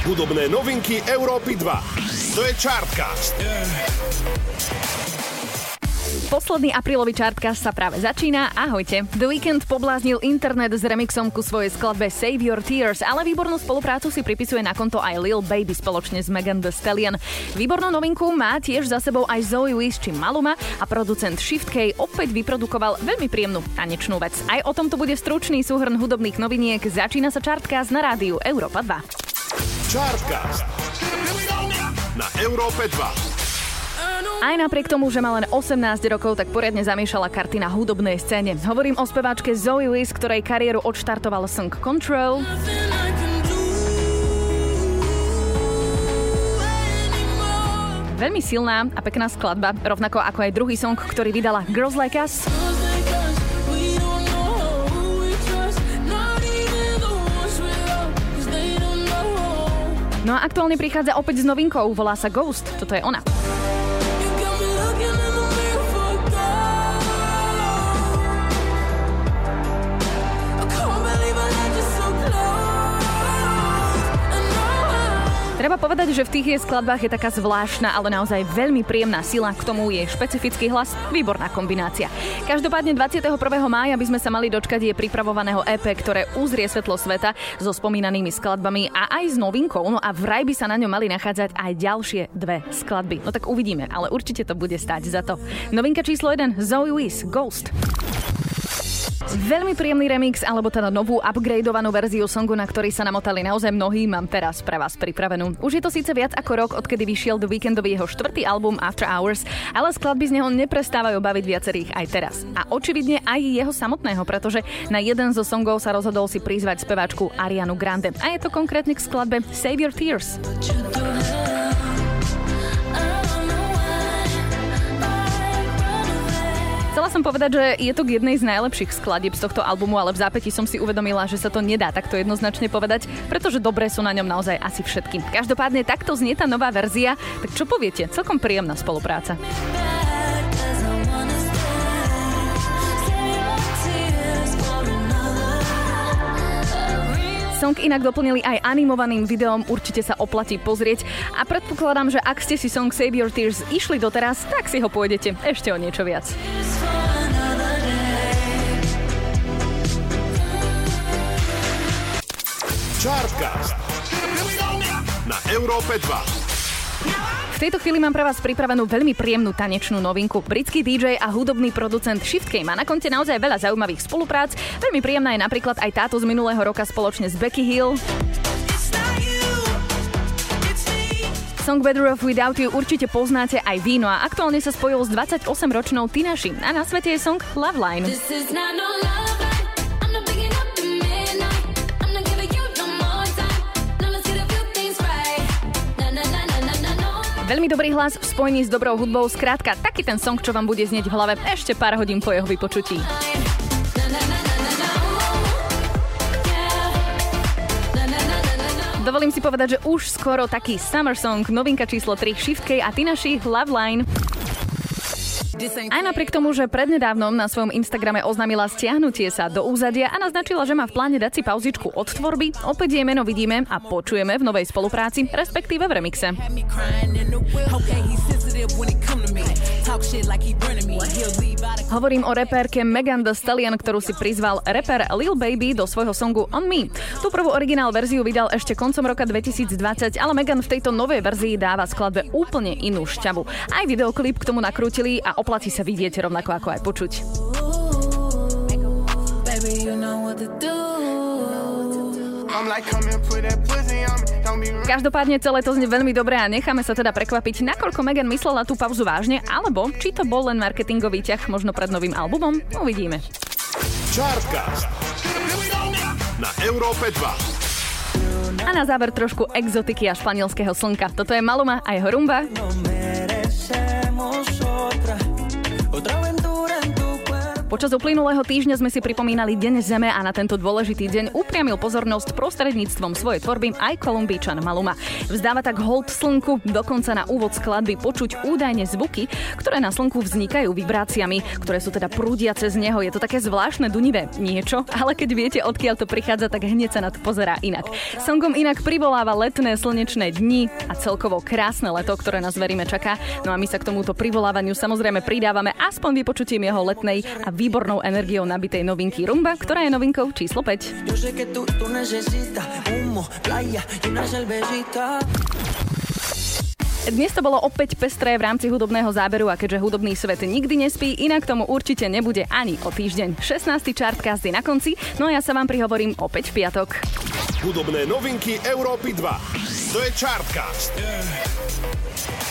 Hudobné novinky Európy 2. To je Chartcast. Posledný aprílový čartka sa práve začína. Ahojte. The Weekend pobláznil internet s remixom ku svojej skladbe Save Your Tears, ale výbornú spoluprácu si pripisuje na konto aj Lil Baby spoločne s Megan Thee Stallion. Výbornú novinku má tiež za sebou aj Zoe Wiz či Maluma a producent Shift K opäť vyprodukoval veľmi príjemnú tanečnú vec. Aj o tomto bude stručný súhrn hudobných noviniek. Začína sa čartka na rádiu Európa 2. Chartcast. Na Európe 2. Aj napriek tomu, že má len 18 rokov, tak poriadne zamiešala karty na hudobnej scéne. Hovorím o speváčke Zoe Wiz, ktorej kariéru odštartoval song Control. Veľmi silná a pekná skladba, rovnako ako aj druhý song, ktorý vydala Girls Like Us. No a aktuálne prichádza opäť s novinkou, volá sa Ghost, toto je ona. Treba povedať, že v tých jej skladbách je taká zvláštna, ale naozaj veľmi príjemná sila, k tomu je špecifický hlas, výborná kombinácia. Každopádne 21. mája by sme sa mali dočkať jej pripravovaného EP, ktoré uzrie svetlo sveta so spomínanými skladbami a aj s novinkou, no a vraj by sa na ňom mali nachádzať aj ďalšie dve skladby. No tak uvidíme, ale určite to bude stať za to. Novinka číslo 1, Zoe Wiz, Ghost. Veľmi príjemný remix, alebo teda novú upgradeovanú verziu songu, na ktorý sa namotali naozaj mnohí, mám teraz pre vás pripravenú. Už je to síce viac ako rok, odkedy vyšiel do Weekendový jeho štvrtý album After Hours, ale skladby z neho neprestávajú baviť viacerých aj teraz. A očividne aj jeho samotného, pretože na jeden zo songov sa rozhodol si prizvať speváčku Arianu Grande. A je to konkrétne k skladbe Save Your Tears. Som povedať, že je to k jednej z najlepších skladieb z tohto albumu, ale v zápäti som si uvedomila, že sa to nedá takto jednoznačne povedať, pretože dobré sú na ňom naozaj asi všetky. Každopádne takto znie tá nová verzia, tak čo poviete? Celkom príjemná spolupráca. Song inak doplnili aj animovaným videom, určite sa oplatí pozrieť a predpokladám, že ak ste si song Save Your Tears išli doteraz, tak si ho pôjdete ešte o niečo viac. Chartcast. Na Európe 2. V tejto chvíli mám pre vás pripravenú veľmi príjemnú tanečnú novinku. Britský DJ a hudobný producent Shiftky má na konte naozaj veľa zaujímavých spoluprác. Veľmi príjemná je napríklad aj táto z minulého roka spoločne s Becky Hill. Song Better Off Without You určite poznáte aj vy, no a aktuálne sa spojil s 28-ročnou Tinaši a na svete je song Love Line. Veľmi dobrý hlas v spojení s dobrou hudbou, skrátka taký ten song, čo vám bude znieť v hlave ešte pár hodín po jeho vypočutí. Dovolím si povedať, že už skoro taký summer song, novinka číslo 3 Shift K a Tinaši Love Line. Aj napriek tomu, že prednedávnom na svojom Instagrame oznámila stiahnutie sa do úzadia a naznačila, že má v pláne dať si pauzičku od tvorby, opäť jej meno vidíme a počujeme v novej spolupráci, respektíve v remixe. Hovorím o repérke Megan Thee Stallion, ktorú si prizval reper Lil Baby do svojho songu On Me. Tú prvú originál verziu vydal ešte koncom roka 2020, ale Megan v tejto novej verzii dáva skladbe úplne inú šťavu. Aj videoklip k tomu nakrútili a oplatí sa vidieť rovnako ako aj počuť. Každopádne celé to znie veľmi dobre a necháme sa teda prekvapiť, nakoľko Megan myslela tú pauzu vážne, alebo či to bol len marketingový ťah možno pred novým albumom. Uvidíme. Chartcast na Európe 2. A na záver trošku exotiky a španielského slnka. Toto je Maluma a jeho rumba. Počas uplynulého týždňa sme si pripomínali Deň Zeme a na tento dôležitý deň upriamil pozornosť prostredníctvom svojej tvorby aj Kolumbíčan Maluma. Vzdáva tak hold slnku, dokonca na úvod skladby počuť údajne zvuky, ktoré na slnku vznikajú vibráciami, ktoré sú teda prúdia cez neho. Je to také zvláštne dunivé niečo, ale keď viete, odkiaľ to prichádza, tak hneď sa na to pozerá inak. Songom inak privoláva letné slnečné dni a celkovo krásne leto, ktoré nás veríme čaká. No a my sa k tomuto privolávaniu samozrejme pridávame aspoň vypočutím jeho letnej a výbornou energiou nabitej novinky Rumba, ktorá je novinkou číslo 5. Dnes to bolo opäť pestré v rámci hudobného záberu a keďže hudobný svet nikdy nespí, inak tomu určite nebude ani o týždeň. 16. čartcast je na konci, no a ja sa vám prihovorím opäť v piatok. Hudobné novinky Európy 2. To je Chartcast. Yeah.